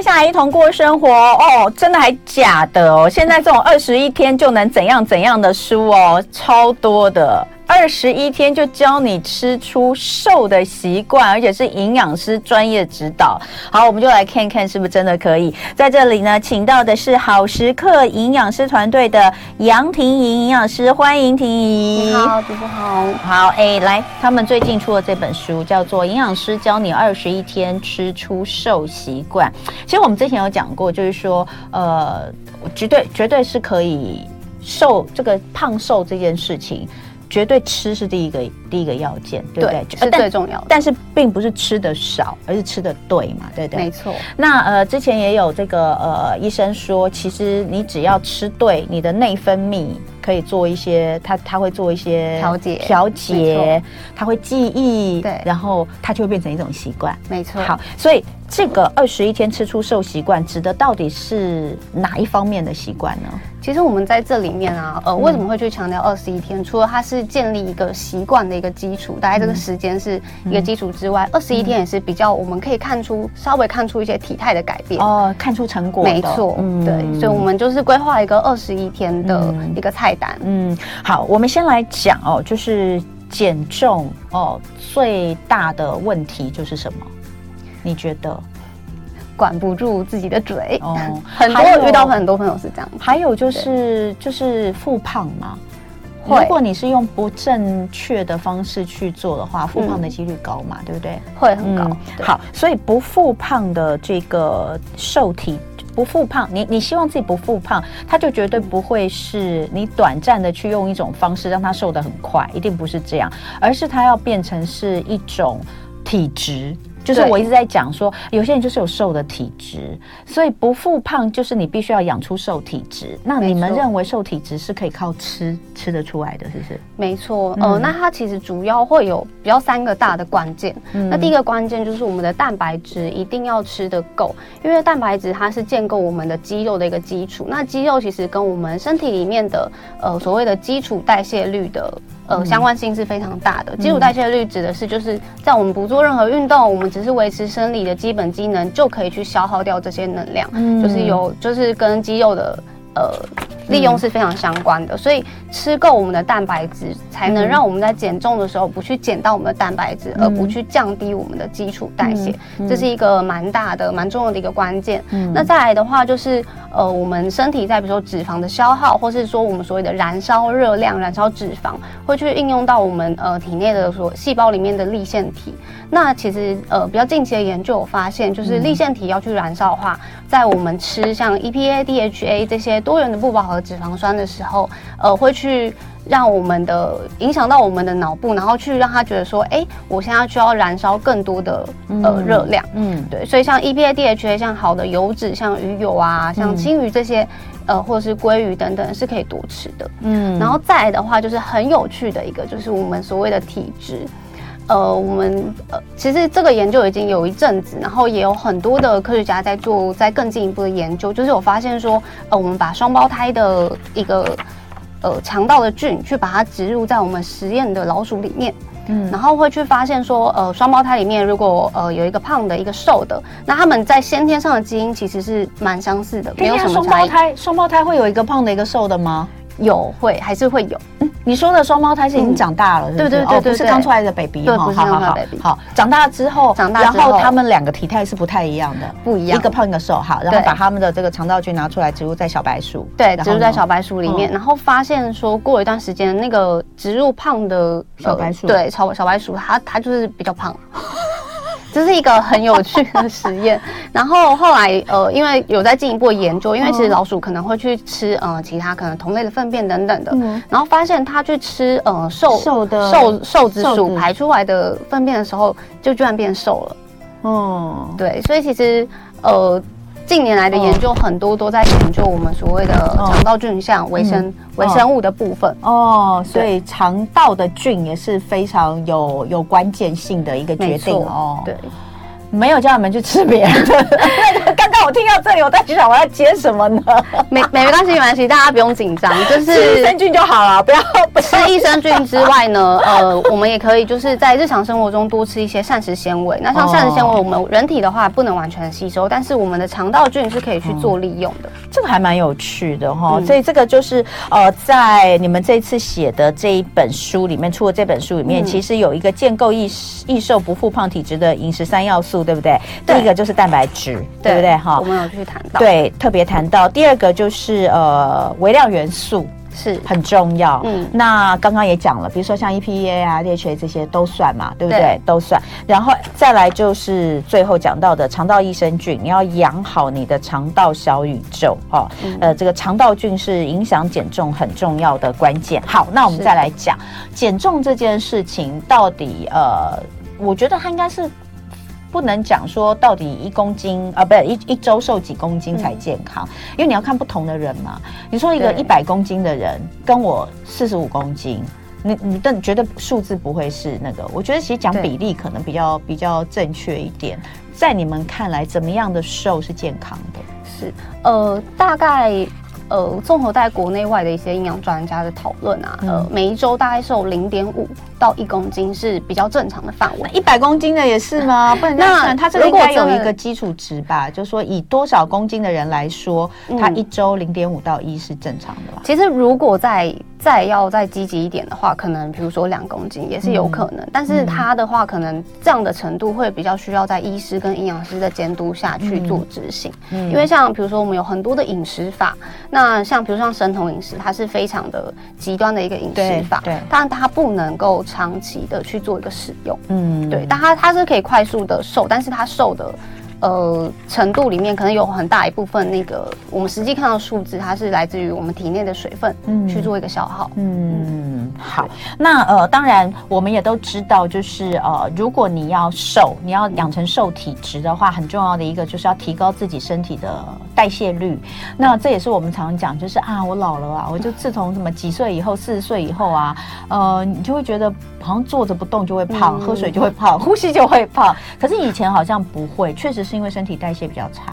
接下来一同过生活哦，真的还假的哦？现在这种二十一天就能怎样怎样的书哦，超多的。二十一天就教你吃出瘦的习惯，而且是营养师专业指导。好，我们就来看看是不是真的可以。在这里呢，请到的是好食课营养师团队的杨婷怡营养师，欢迎婷怡。你好，主播好。好，哎，来，他们最近出了这本书，叫做《营养师教你二十一天吃出瘦习惯》。其实我们之前有讲过，就是说，呃，绝对绝对是可以瘦，这个胖瘦这件事情。绝对吃是第一个第一个要件，对不对？对，是最重要的。但是并不是吃的少，而是吃的对嘛，对不对？没错。那呃，之前也有这个呃医生说，其实你只要吃对，你的内分泌可以做一些，他他会做一些调节调节，他会记忆，对，然后他就会变成一种习惯。没错。好，所以这个二十一天吃出瘦习惯，指的到底是哪一方面的习惯呢？其实我们在这里面啊，呃，为什么会去强调二十一天？除了它是建立一个习惯的一个基础，大概这个时间是一个基础之外，二十一天也是比较我们可以看出稍微看出一些体态的改变哦，看出成果。没错，嗯，对，所以我们就是规划一个二十一天的一个菜单。嗯，好，我们先来讲哦，就是减重哦，最大的问题就是什么？你觉得？管不住自己的嘴哦，很多遇到很多朋友是这样。还有就是就是复胖嘛，如果你是用不正确的方式去做的话，复胖的几率高嘛，对不对？会很高。好，所以不复胖的这个瘦体不复胖，你你希望自己不复胖，他就绝对不会是你短暂的去用一种方式让他瘦得很快，一定不是这样，而是他要变成是一种体质。就是我一直在讲说，有些人就是有瘦的体质，所以不复胖就是你必须要养出瘦体质。那你们认为瘦体质是可以靠吃吃得出来的，是不是？没错，呃，那它其实主要会有比较三个大的关键。那第一个关键就是我们的蛋白质一定要吃得够，因为蛋白质它是建构我们的肌肉的一个基础。那肌肉其实跟我们身体里面的呃所谓的基础代谢率的。呃，相关性是非常大的。基础代谢率指的是，就是在我们不做任何运动，我们只是维持生理的基本机能，就可以去消耗掉这些能量。嗯，就是有，就是跟肌肉的呃利用是非常相关的。所以吃够我们的蛋白质，才能让我们在减重的时候不去减到我们的蛋白质，而不去降低我们的基础代谢。这是一个蛮大的、蛮重要的一个关键。那再来的话，就是。呃，我们身体在比如说脂肪的消耗，或是说我们所谓的燃烧热量、燃烧脂肪，会去应用到我们呃体内的所细胞里面的立腺体。那其实呃比较近期的研究有发现，就是立腺体要去燃烧的话，在我们吃像 EPA、DHA 这些多元的不饱和脂肪酸的时候，呃会去。让我们的影响到我们的脑部，然后去让他觉得说，哎，我现在需要燃烧更多的呃热量，嗯，对，所以像 EPA、DHA，像好的油脂，像鱼油啊，像青鱼这些，呃，或者是鲑鱼等等，是可以多吃的，嗯，然后再来的话，就是很有趣的一个，就是我们所谓的体质，呃，我们呃，其实这个研究已经有一阵子，然后也有很多的科学家在做，在更进一步的研究，就是我发现说，呃，我们把双胞胎的一个。呃，肠道的菌去把它植入在我们实验的老鼠里面，嗯，然后会去发现说，呃，双胞胎里面如果呃有一个胖的，一个瘦的，那他们在先天上的基因其实是蛮相似的，没有什么。双胞胎，双胞胎会有一个胖的，一个瘦的吗？有会还是会有？嗯，你说的双胞胎是已经长大了，对对对对，不是刚出来的 baby，对，不是刚出来的 baby。好，长大之后，长大之后，他们两个体态是不太一样的，不一样，一个胖一个瘦。好，然后把他们的这个肠道菌拿出来植入在小白鼠，对，植入在小白鼠里面，然后发现说，过一段时间，那个植入胖的小白鼠，对，小小白鼠，它它就是比较胖。这是一个很有趣的实验，然后后来呃，因为有在进一步研究，因为其实老鼠可能会去吃呃其他可能同类的粪便等等的，嗯、然后发现它去吃呃瘦瘦的瘦瘦子鼠排出来的粪便的时候，就居然变瘦了。哦、嗯，对，所以其实呃。近年来的研究很多都在研究我们所谓的肠道菌像微生微生物的部分。哦，所以肠道的菌也是非常有有关键性的一个决定哦。对，没有叫你们去吃别人的。刚刚我听到这里，我在想我要接什么呢？没没关系，没关系，大家不用紧张，就是益生菌就好了，不要 吃益生菌之外呢，呃，我们也可以就是在日常生活中多吃一些膳食纤维。那像膳食纤维，我们人体的话不能完全吸收，但是我们的肠道菌是可以去做利用的。嗯、这个还蛮有趣的哈，嗯、所以这个就是呃，在你们这次写的这一本书里面，出的这本书里面，嗯、其实有一个建构易易瘦不复胖体质的饮食三要素，对不对？第一个就是蛋白质，对，对不对？哈，我们有去谈到，对，特别谈到。第二个就是呃，微量元素。是很重要。嗯，那刚刚也讲了，比如说像 EPA 啊、DHA 这些都算嘛，对不对？对，都算。然后再来就是最后讲到的肠道益生菌，你要养好你的肠道小宇宙哦。嗯、呃，这个肠道菌是影响减重很重要的关键。好，那我们再来讲减重这件事情，到底呃，我觉得它应该是。不能讲说到底一公斤啊，不是一一周瘦几公斤才健康，嗯、因为你要看不同的人嘛。你说一个一百公斤的人跟我四十五公斤，你你的觉得数字不会是那个。我觉得其实讲比例可能比较比较正确一点。在你们看来，怎么样的瘦是健康的？是呃，大概。呃，综合在国内外的一些营养专家的讨论啊，呃，每一周大概瘦零点五到一公斤是比较正常的范围。一百公斤的也是吗？不能这样算，那它这个应该有一个基础值吧？就是说，以多少公斤的人来说，他一周零点五到一是正常的吧？其实如果再再要再积极一点的话，可能比如说两公斤也是有可能，嗯、但是它的话可能这样的程度会比较需要在医师跟营养师的监督下去做执行。嗯，因为像比如说我们有很多的饮食法，那像比如像生酮饮食，它是非常的极端的一个饮食法，对，但它不能够长期的去做一个使用。嗯，对，但它它是可以快速的瘦，但是它瘦的。呃，程度里面可能有很大一部分，那个我们实际看到数字，它是来自于我们体内的水分，嗯，去做一个消耗。嗯，嗯好。那呃，当然我们也都知道，就是呃，如果你要瘦，你要养成瘦体质的话，很重要的一个就是要提高自己身体的代谢率。那这也是我们常常讲，就是啊，我老了啊，我就自从什么几岁以后，四十岁以后啊，呃，你就会觉得好像坐着不动就会胖，嗯、喝水就会胖，呼吸就会胖。可是以前好像不会，确实是。是因为身体代谢比较差，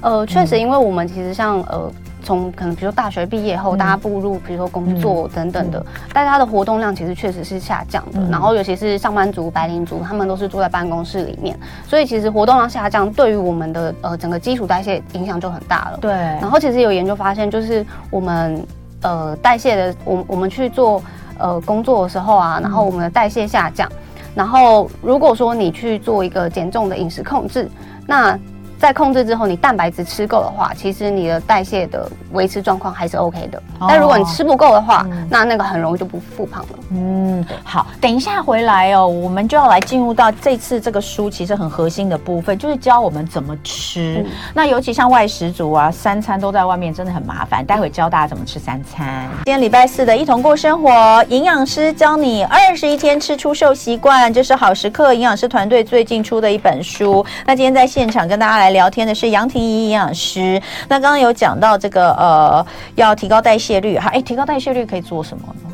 呃，确实，因为我们其实像呃，从可能比如说大学毕业后，嗯、大家步入比如说工作等等的，嗯、大家的活动量其实确实是下降的。嗯、然后尤其是上班族、白领族，他们都是坐在办公室里面，所以其实活动量下降，对于我们的呃整个基础代谢影响就很大了。对。然后其实有研究发现，就是我们呃代谢的，我我们去做呃工作的时候啊，然后我们的代谢下降，嗯、然后如果说你去做一个减重的饮食控制。那在控制之后，你蛋白质吃够的话，其实你的代谢的维持状况还是 OK 的。哦、但如果你吃不够的话，嗯、那那个很容易就不复胖了。嗯，好，等一下回来哦，我们就要来进入到这次这个书其实很核心的部分，就是教我们怎么吃。嗯、那尤其像外食族啊，三餐都在外面，真的很麻烦。待会教大家怎么吃三餐。今天礼拜四的一同过生活，营养师教你二十一天吃出瘦习惯，这是好时刻营养师团队最近出的一本书。那今天在现场跟大家来聊天的是杨婷仪营养师。那刚刚有讲到这个呃，要提高代谢率，哈，哎，提高代谢率可以做什么呢？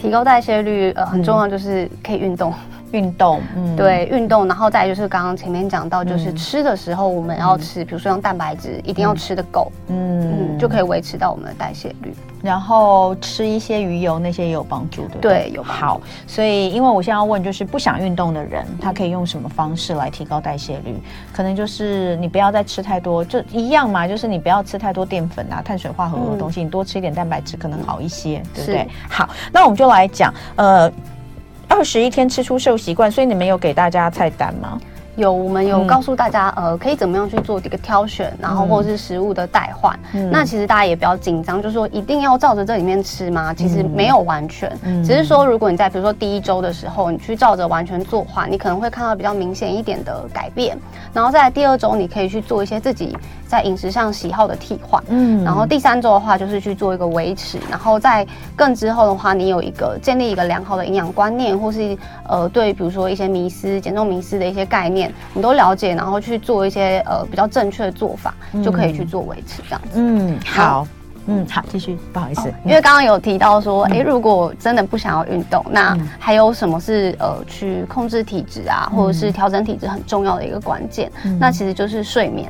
提高代谢率，呃，很重要，就是可以运动。运动，嗯，对，运动，然后再就是刚刚前面讲到，就是吃的时候我们要吃，嗯、比如说像蛋白质，一定要吃的够，嗯，嗯，就可以维持到我们的代谢率。然后吃一些鱼油，那些也有帮助的，对，有好。所以，因为我现在要问，就是不想运动的人，他可以用什么方式来提高代谢率？可能就是你不要再吃太多，就一样嘛，就是你不要吃太多淀粉啊、碳水化合物的东西，嗯、你多吃一点蛋白质可能好一些，嗯、对不对？好，那我们就来讲，呃。二十一天吃出瘦习惯，所以你们有给大家菜单吗？有，我们有告诉大家，嗯、呃，可以怎么样去做这个挑选，然后或者是食物的代换。嗯、那其实大家也不要紧张，就是说一定要照着这里面吃吗？其实没有完全，嗯、只是说如果你在比如说第一周的时候，你去照着完全做的话，你可能会看到比较明显一点的改变。然后在第二周，你可以去做一些自己在饮食上喜好的替换。嗯，然后第三周的话，就是去做一个维持。然后在更之后的话，你有一个建立一个良好的营养观念，或是呃，对，比如说一些迷思、减重迷思的一些概念。你都了解，然后去做一些呃比较正确的做法，嗯、就可以去做维持这样子。嗯，好。嗯，好，继续，不好意思，哦、因为刚刚有提到说，哎、嗯，如果真的不想要运动，那还有什么是呃去控制体质啊，或者是调整体质很重要的一个关键？嗯、那其实就是睡眠，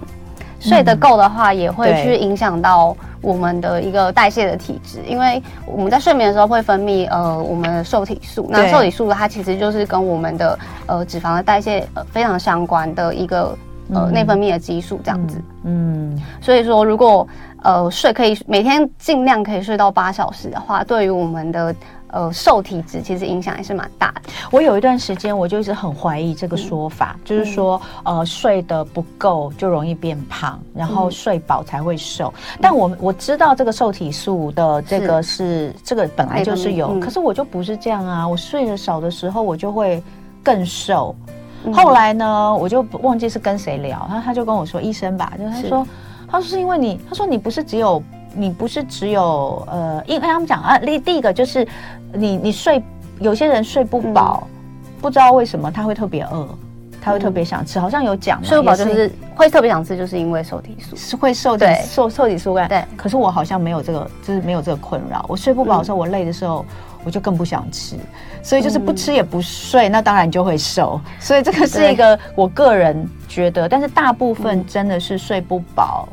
睡得够的话，也会去影响到我们的一个代谢的体质，因为我们在睡眠的时候会分泌呃我们的瘦体素，那瘦体素它其实就是跟我们的呃脂肪的代谢呃非常相关的一个呃内分泌的激素这样子，嗯，所以说如果呃，睡可以每天尽量可以睡到八小时的话，对于我们的呃受体质其实影响还是蛮大的。我有一段时间我就一直很怀疑这个说法，嗯、就是说呃睡得不够就容易变胖，然后睡饱才会瘦。嗯、但我我知道这个瘦体素的这个是，是这个本来就是有，嗯、可是我就不是这样啊。我睡得少的时候我就会更瘦。嗯、后来呢，我就忘记是跟谁聊，然后他就跟我说医生吧，就是他说。他说是因为你，他说你不是只有，你不是只有，呃，因为他们讲啊，第第一个就是你你睡，有些人睡不饱，嗯、不知道为什么他会特别饿，他会特别想吃，嗯、好像有讲睡不饱就是会特别想吃，就是因为瘦体素是会瘦的瘦瘦体素对，对。可是我好像没有这个，就是没有这个困扰。我睡不饱的时候，嗯、我累的时候，我就更不想吃，所以就是不吃也不睡，嗯、那当然就会瘦。所以这个是一个我个人觉得，但是大部分真的是睡不饱。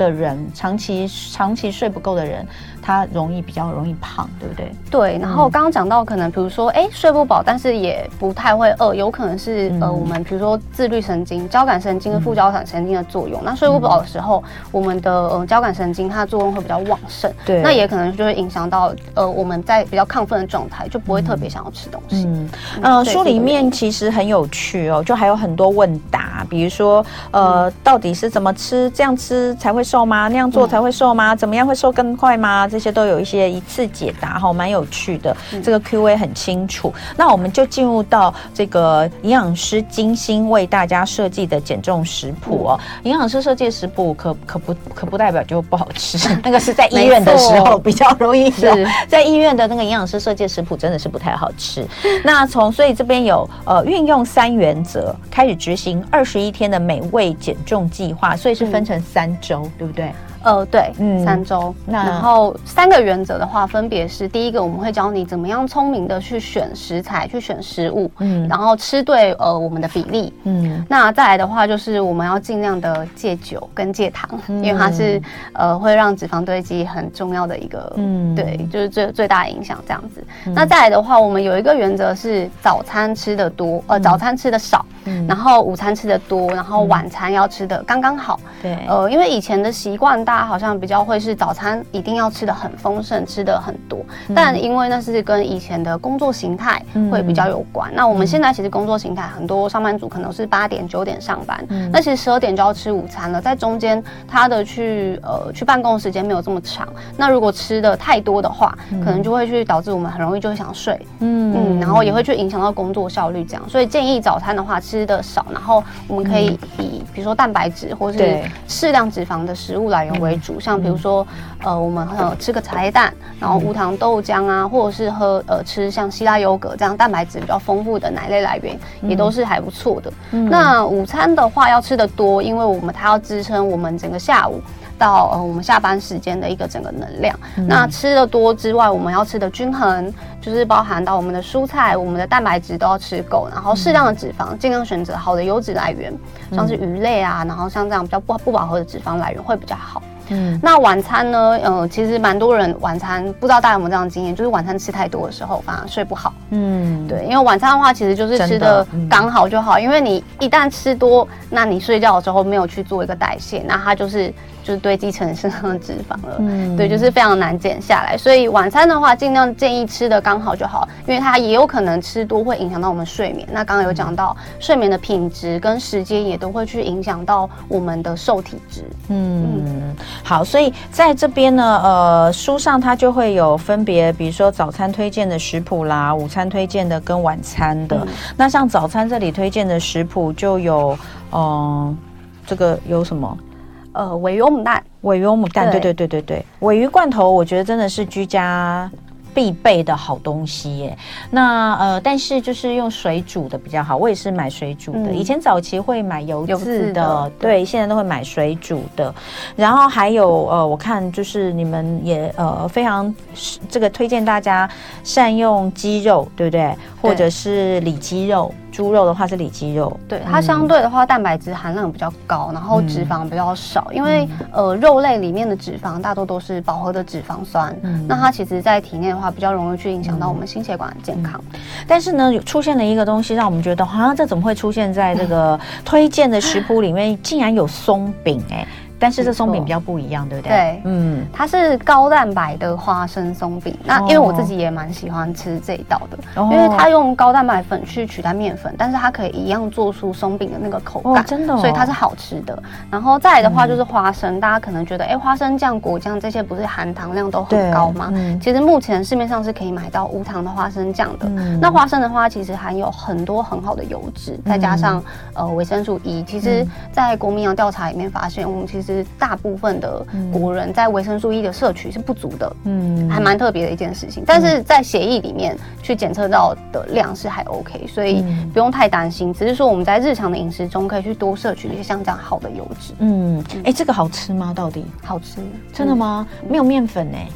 的人长期长期睡不够的人，他容易比较容易胖，对不对？对。然后刚刚讲到，可能比如说，哎，睡不饱，但是也不太会饿，有可能是、嗯、呃，我们比如说自律神经、交感神经跟副交感神经的作用。嗯、那睡不饱的时候，我们的呃交感神经它的作用会比较旺盛，对。那也可能就会影响到呃我们在比较亢奋的状态，就不会特别想要吃东西。嗯，呃，书里面其实很有趣哦，就还有很多问答，比如说呃，嗯、到底是怎么吃，这样吃才会瘦吗？那样做才会瘦吗？怎么样会瘦更快吗？这些都有一些一次解答哈，蛮有趣的。这个 Q&A 很清楚。那我们就进入到这个营养师精心为大家设计的减重食谱哦。营养师设计的食谱可可不可不代表就不好吃，那个是在医院的时候比较容易吃。在医院的那个营养师设计的食谱真的是不太好吃。那从所以这边有呃运用三原则开始执行二十一天的美味减重计划，所以是分成三周，对不对？呃，对，嗯，三周，那然后三个原则的话，分别是第一个，我们会教你怎么样聪明的去选食材，去选食物，嗯，然后吃对呃我们的比例，嗯，那再来的话就是我们要尽量的戒酒跟戒糖，嗯、因为它是呃会让脂肪堆积很重要的一个，嗯，对，就是最最大的影响这样子。嗯、那再来的话，我们有一个原则是早餐吃的多，呃，早餐吃的少，嗯，然后午餐吃的多，然后晚餐要吃的刚刚好，对，呃，因为以前的习惯。大家好像比较会是早餐一定要吃的很丰盛，吃的很多，但因为那是跟以前的工作形态会比较有关。那我们现在其实工作形态很多上班族可能是八点九点上班，那其实十二点就要吃午餐了，在中间他的去呃去办公时间没有这么长。那如果吃的太多的话，可能就会去导致我们很容易就会想睡，嗯。嗯，然后也会去影响到工作效率这样。所以建议早餐的话吃的少，然后我们可以以比如说蛋白质或是适量脂肪的食物来源为主，像比如说，呃，我们呃吃个茶叶蛋，然后无糖豆浆啊，或者是喝呃吃像希腊优格这样蛋白质比较丰富的奶类来源，也都是还不错的。嗯、那午餐的话要吃的多，因为我们它要支撑我们整个下午到呃我们下班时间的一个整个能量。嗯、那吃的多之外，我们要吃的均衡，就是包含到我们的蔬菜、我们的蛋白质都要吃够，然后适量的脂肪，尽量选择好的油脂来源，像是鱼类啊，然后像这样比较不不饱和的脂肪来源会比较好。嗯，那晚餐呢？呃，其实蛮多人晚餐不知道大家有没有这样的经验，就是晚餐吃太多的时候，反而睡不好。嗯，对，因为晚餐的话，其实就是吃的刚好就好，嗯、因为你一旦吃多，那你睡觉的时候没有去做一个代谢，那它就是。就是堆积成身上的脂肪了，嗯，对，就是非常难减下来。所以晚餐的话，尽量建议吃的刚好就好，因为它也有可能吃多会影响到我们睡眠。那刚刚有讲到睡眠的品质跟时间，也都会去影响到我们的瘦体质。嗯，嗯好，所以在这边呢，呃，书上它就会有分别，比如说早餐推荐的食谱啦，午餐推荐的跟晚餐的。嗯、那像早餐这里推荐的食谱就有，嗯、呃，这个有什么？呃，鮪鱼欧姆蛋，尾鱼欧姆蛋，对对对对对，尾鱼罐头，我觉得真的是居家必备的好东西耶。那呃，但是就是用水煮的比较好。我也是买水煮的，嗯、以前早期会买油渍的，的对，对，现在都会买水煮的。然后还有呃，我看就是你们也呃非常这个推荐大家善用鸡肉，对不对？或者是里肌肉。猪肉的话是里脊肉，对它相对的话，蛋白质含量比较高，然后脂肪比较少，因为呃肉类里面的脂肪大多都是饱和的脂肪酸，嗯。那它其实在体内的话比较容易去影响到我们心血管的健康。但是呢，出现了一个东西，让我们觉得好像这怎么会出现在这个 推荐的食谱里面，竟然有松饼哎。但是这松饼比较不一样，对不对？对，嗯，它是高蛋白的花生松饼。那因为我自己也蛮喜欢吃这一道的，因为它用高蛋白粉去取代面粉，但是它可以一样做出松饼的那个口感，真的，所以它是好吃的。然后再来的话就是花生，大家可能觉得，哎，花生酱、果酱这些不是含糖量都很高吗？其实目前市面上是可以买到无糖的花生酱的。那花生的话，其实含有很多很好的油脂，再加上呃维生素 E。其实，在国民营养调查里面发现，我们其实是大部分的国人在维生素 E 的摄取是不足的，嗯，还蛮特别的一件事情。但是在协议里面去检测到的量是还 OK，所以不用太担心。只是说我们在日常的饮食中可以去多摄取一些像这样好的油脂。嗯，哎，这个好吃吗？到底好吃？真的吗？没有面粉哎，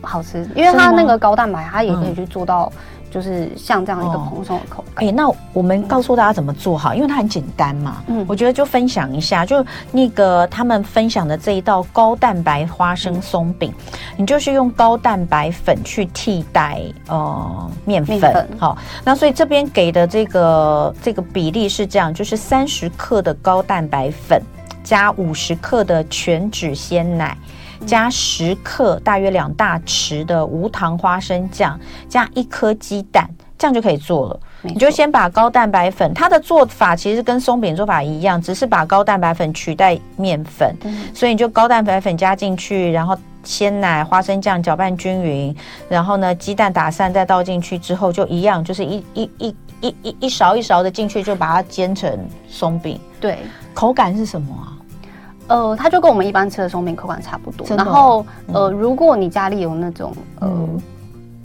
好吃，因为它那个高蛋白，它也可以去做到。就是像这样一个蓬松的口感。哎、哦欸，那我们告诉大家怎么做好，因为它很简单嘛。嗯，我觉得就分享一下，就那个他们分享的这一道高蛋白花生松饼，嗯、你就是用高蛋白粉去替代呃面粉。粉好，那所以这边给的这个这个比例是这样，就是三十克的高蛋白粉加五十克的全脂鲜奶。加十克，大约两大匙的无糖花生酱，加一颗鸡蛋，这样就可以做了。你就先把高蛋白粉，它的做法其实跟松饼做法一样，只是把高蛋白粉取代面粉。嗯。所以你就高蛋白粉加进去，然后鲜奶、花生酱搅拌均匀，然后呢鸡蛋打散再倒进去之后，就一样，就是一一一一一一勺一勺的进去，就把它煎成松饼。对，口感是什么啊？呃，它就跟我们一般吃的松饼口感差不多。然后，呃，如果你家里有那种，呃。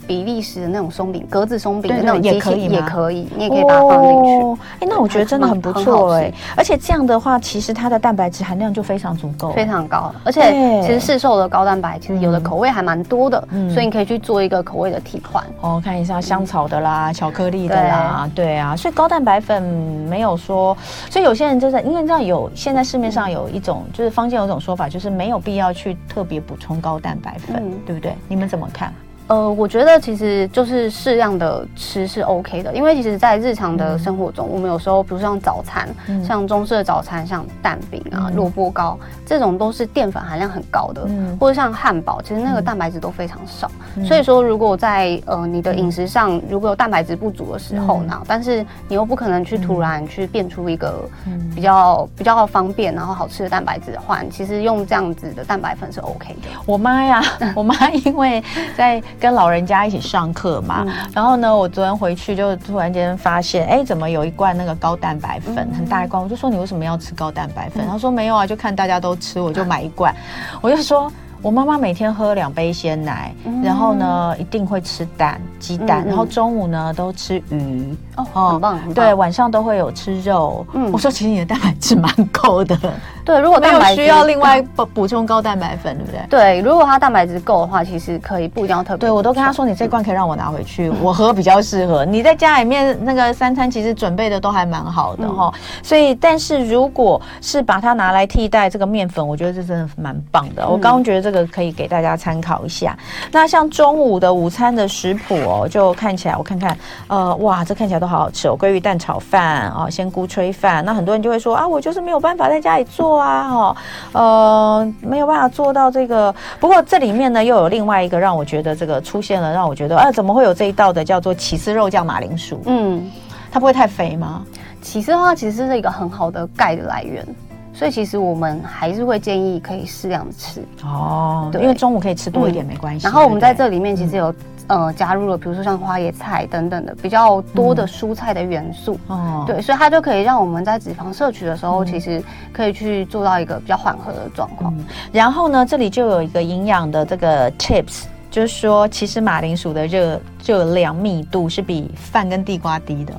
比利时的那种松饼，格子松饼的那种也可以，也可以，你也可以把它放进去。哎，那我觉得真的很不错哎，而且这样的话，其实它的蛋白质含量就非常足够，非常高。而且其实市售的高蛋白，其实有的口味还蛮多的，所以你可以去做一个口味的替换。哦，看一下香草的啦，巧克力的啦，对啊，所以高蛋白粉没有说，所以有些人就是因为这样有，现在市面上有一种就是坊间有一种说法，就是没有必要去特别补充高蛋白粉，对不对？你们怎么看？呃，我觉得其实就是适量的吃是 OK 的，因为其实，在日常的生活中，嗯、我们有时候，比如像早餐，嗯、像中式的早餐，像蛋饼啊、萝卜、嗯、糕这种，都是淀粉含量很高的，嗯、或者像汉堡，其实那个蛋白质都非常少。嗯、所以说，如果在呃你的饮食上如果有蛋白质不足的时候呢，嗯、但是你又不可能去突然去变出一个比较比较方便然后好吃的蛋白质的话，其实用这样子的蛋白粉是 OK 的。我妈呀，我妈因为在跟老人家一起上课嘛，嗯、然后呢，我昨天回去就突然间发现，哎，怎么有一罐那个高蛋白粉，嗯、很大一罐？我就说你为什么要吃高蛋白粉？他、嗯、说没有啊，就看大家都吃，我就买一罐。嗯、我就说。我妈妈每天喝两杯鲜奶，嗯、然后呢，一定会吃蛋、鸡蛋，嗯嗯、然后中午呢都吃鱼。哦，很棒，很棒。对，晚上都会有吃肉。嗯，我说其实你的蛋白质蛮够的。对，如果蛋白质需要另外补补充高蛋白粉，对不对？对，如果它蛋白质够的话，其实可以不一定要特别。对，我都跟他说，你这罐可以让我拿回去，嗯、我喝比较适合。你在家里面那个三餐其实准备的都还蛮好的哈。嗯、所以，但是如果是把它拿来替代这个面粉，我觉得这真的蛮棒的。嗯、我刚刚觉得这个可以给大家参考一下。那像中午的午餐的食谱哦，就看起来我看看，呃，哇，这看起来都好好吃哦，鲑鱼蛋炒饭哦，鲜菇炊饭。那很多人就会说啊，我就是没有办法在家里做。啊，哈，呃，没有办法做到这个。不过这里面呢，又有另外一个让我觉得这个出现了，让我觉得，啊，怎么会有这一道的叫做起司肉酱马铃薯？嗯，它不会太肥吗？起司的话，其实是一个很好的钙的来源，所以其实我们还是会建议可以适量的吃。哦，对，因为中午可以吃多一点，没关系。然后我们在这里面其实有。呃，加入了比如说像花椰菜等等的比较多的蔬菜的元素，哦、嗯，对，所以它就可以让我们在脂肪摄取的时候，嗯、其实可以去做到一个比较缓和的状况。嗯、然后呢，这里就有一个营养的这个 tips。就是说，其实马铃薯的热热量密度是比饭跟地瓜低的。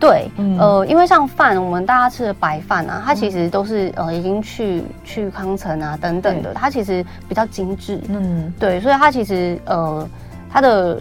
对，嗯、呃，因为像饭，我们大家吃的白饭啊，它其实都是呃已经去去糠层啊等等的，它其实比较精致。嗯，对，所以它其实呃它的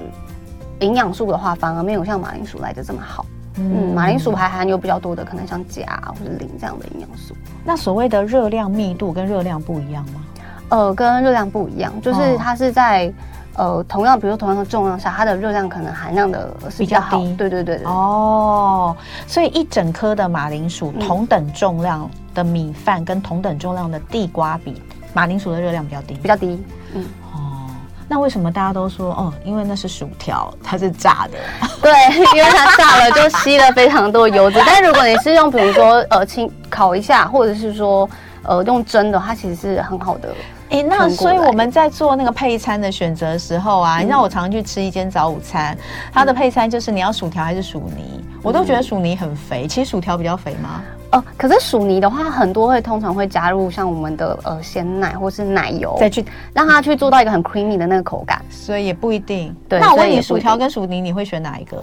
营养素的话，反而没有像马铃薯来的这么好。嗯，马铃薯还含有比较多的可能像钾或者磷这样的营养素。那所谓的热量密度跟热量不一样吗？呃，跟热量不一样，就是它是在、哦、呃同样，比如同样的重量下，它的热量可能含量的是比较好。比较低。对对对对。哦，所以一整颗的马铃薯同等重量的米饭跟同等重量的地瓜比，马铃薯的热量比较低。比较低。嗯。那为什么大家都说哦？因为那是薯条，它是炸的。对，因为它炸了就吸了非常多油脂。但如果你是用比如说呃清烤一下，或者是说呃用蒸的，它其实是很好的。哎、欸，那所以我们在做那个配餐的选择的时候啊，嗯、你知道我常常去吃一间早午餐，它的配餐就是你要薯条还是薯泥？嗯、我都觉得薯泥很肥，其实薯条比较肥吗？哦，可是薯泥的话，很多会通常会加入像我们的呃鲜奶或是奶油，再去让它去做到一个很 creamy 的那个口感，所以也不一定。对，那我问你，薯条跟薯泥你会选哪一个？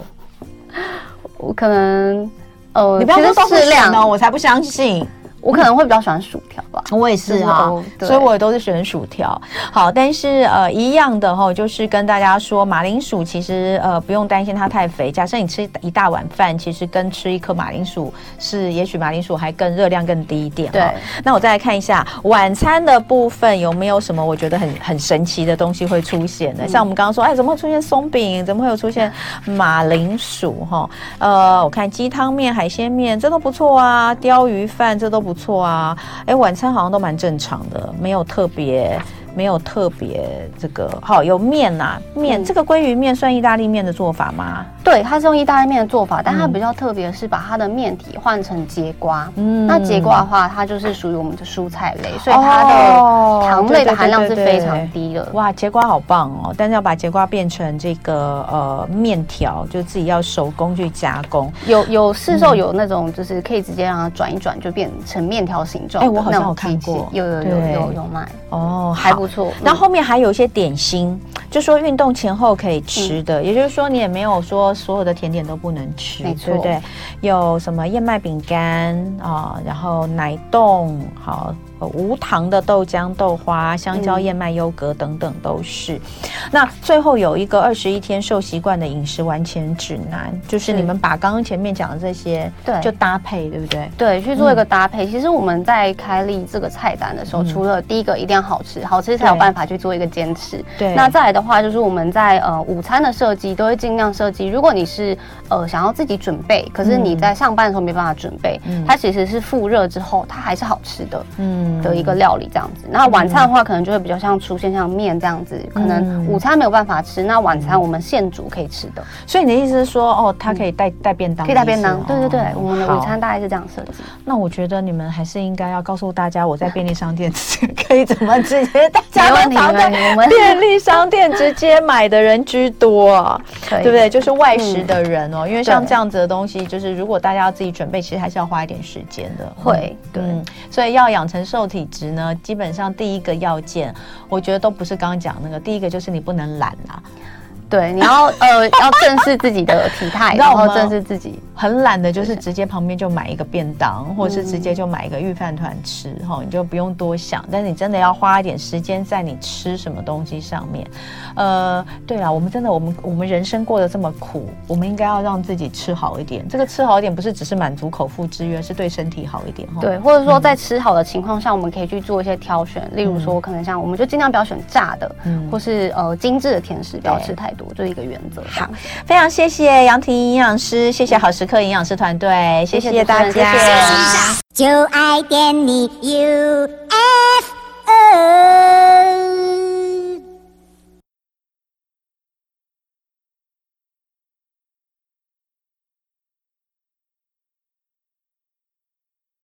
我可能呃，你不要说适量哦，我才不相信。我可能会比较喜欢薯条吧，我也是啊，所以我也都是选薯条。好，但是呃一样的哈，就是跟大家说，马铃薯其实呃不用担心它太肥。假设你吃一大碗饭，其实跟吃一颗马铃薯是，也许马铃薯还更热量更低一点。对，那我再来看一下晚餐的部分有没有什么我觉得很很神奇的东西会出现呢？嗯、像我们刚刚说，哎，怎么会出现松饼？怎么会有出现马铃薯？哈，呃，我看鸡汤面、海鲜面，这都不错啊。鲷鱼饭，这都不。错啊，哎，晚餐好像都蛮正常的，没有特别。没有特别这个好有面呐、啊、面，嗯、这个鲑鱼面算意大利面的做法吗？对，它是用意大利面的做法，但它比较特别是把它的面体换成节瓜。嗯，那节瓜的话，它就是属于我们的蔬菜类，所以它的糖类的含量是非常低的。哇，节瓜好棒哦！但是要把节瓜变成这个呃面条，就自己要手工去加工。有有市售有那种就是可以直接让它转一转就变成面条形状。哎，我好像有看过，有有有有有，有卖哦，还不。不错，那后面还有一些点心，就说运动前后可以吃的，嗯、也就是说你也没有说所有的甜点都不能吃，对不对？有什么燕麦饼干啊，然后奶冻，好。无糖的豆浆、豆花、香蕉、燕麦优格等等都是。嗯、那最后有一个二十一天瘦习惯的饮食完全指南，就是你们把刚刚前面讲的这些，对，就搭配，对不对？对，去做一个搭配。嗯、其实我们在开立这个菜单的时候，嗯、除了第一个一定要好吃，好吃才有办法去做一个坚持。对。那再来的话，就是我们在呃午餐的设计都会尽量设计，如果你是呃想要自己准备，可是你在上班的时候没办法准备，嗯、它其实是复热之后，它还是好吃的。嗯。的一个料理这样子，那晚餐的话可能就会比较像出现像面这样子，可能午餐没有办法吃，那晚餐我们现煮可以吃的。所以你的意思是说，哦，它可以带带便当，可以带便当，对对对，我们的午餐大概是这样设计。那我觉得你们还是应该要告诉大家，我在便利商店可以怎么直接大家都常在便利商店直接买的人居多，对不对？就是外食的人哦，因为像这样子的东西，就是如果大家要自己准备，其实还是要花一点时间的。会，对，所以要养成瘦体值呢，基本上第一个要件，我觉得都不是刚刚讲那个，第一个就是你不能懒啊。对，你要呃要正视自己的体态，然后正视自己。很懒的，就是直接旁边就买一个便当，或者是直接就买一个御饭团吃，哈、嗯，你就不用多想。但是你真的要花一点时间在你吃什么东西上面。呃，对了，我们真的，我们我们人生过得这么苦，我们应该要让自己吃好一点。这个吃好一点，不是只是满足口腹之欲，是对身体好一点。对，或者说在吃好的情况下，嗯、我们可以去做一些挑选，例如说，可能像我们就尽量不要选炸的，嗯、或是呃精致的甜食，不要吃太多，这是一个原则。好，非常谢谢杨婷营养师，谢谢好时刻营养师团队，谢谢大家。谢谢。就爱点你 UFO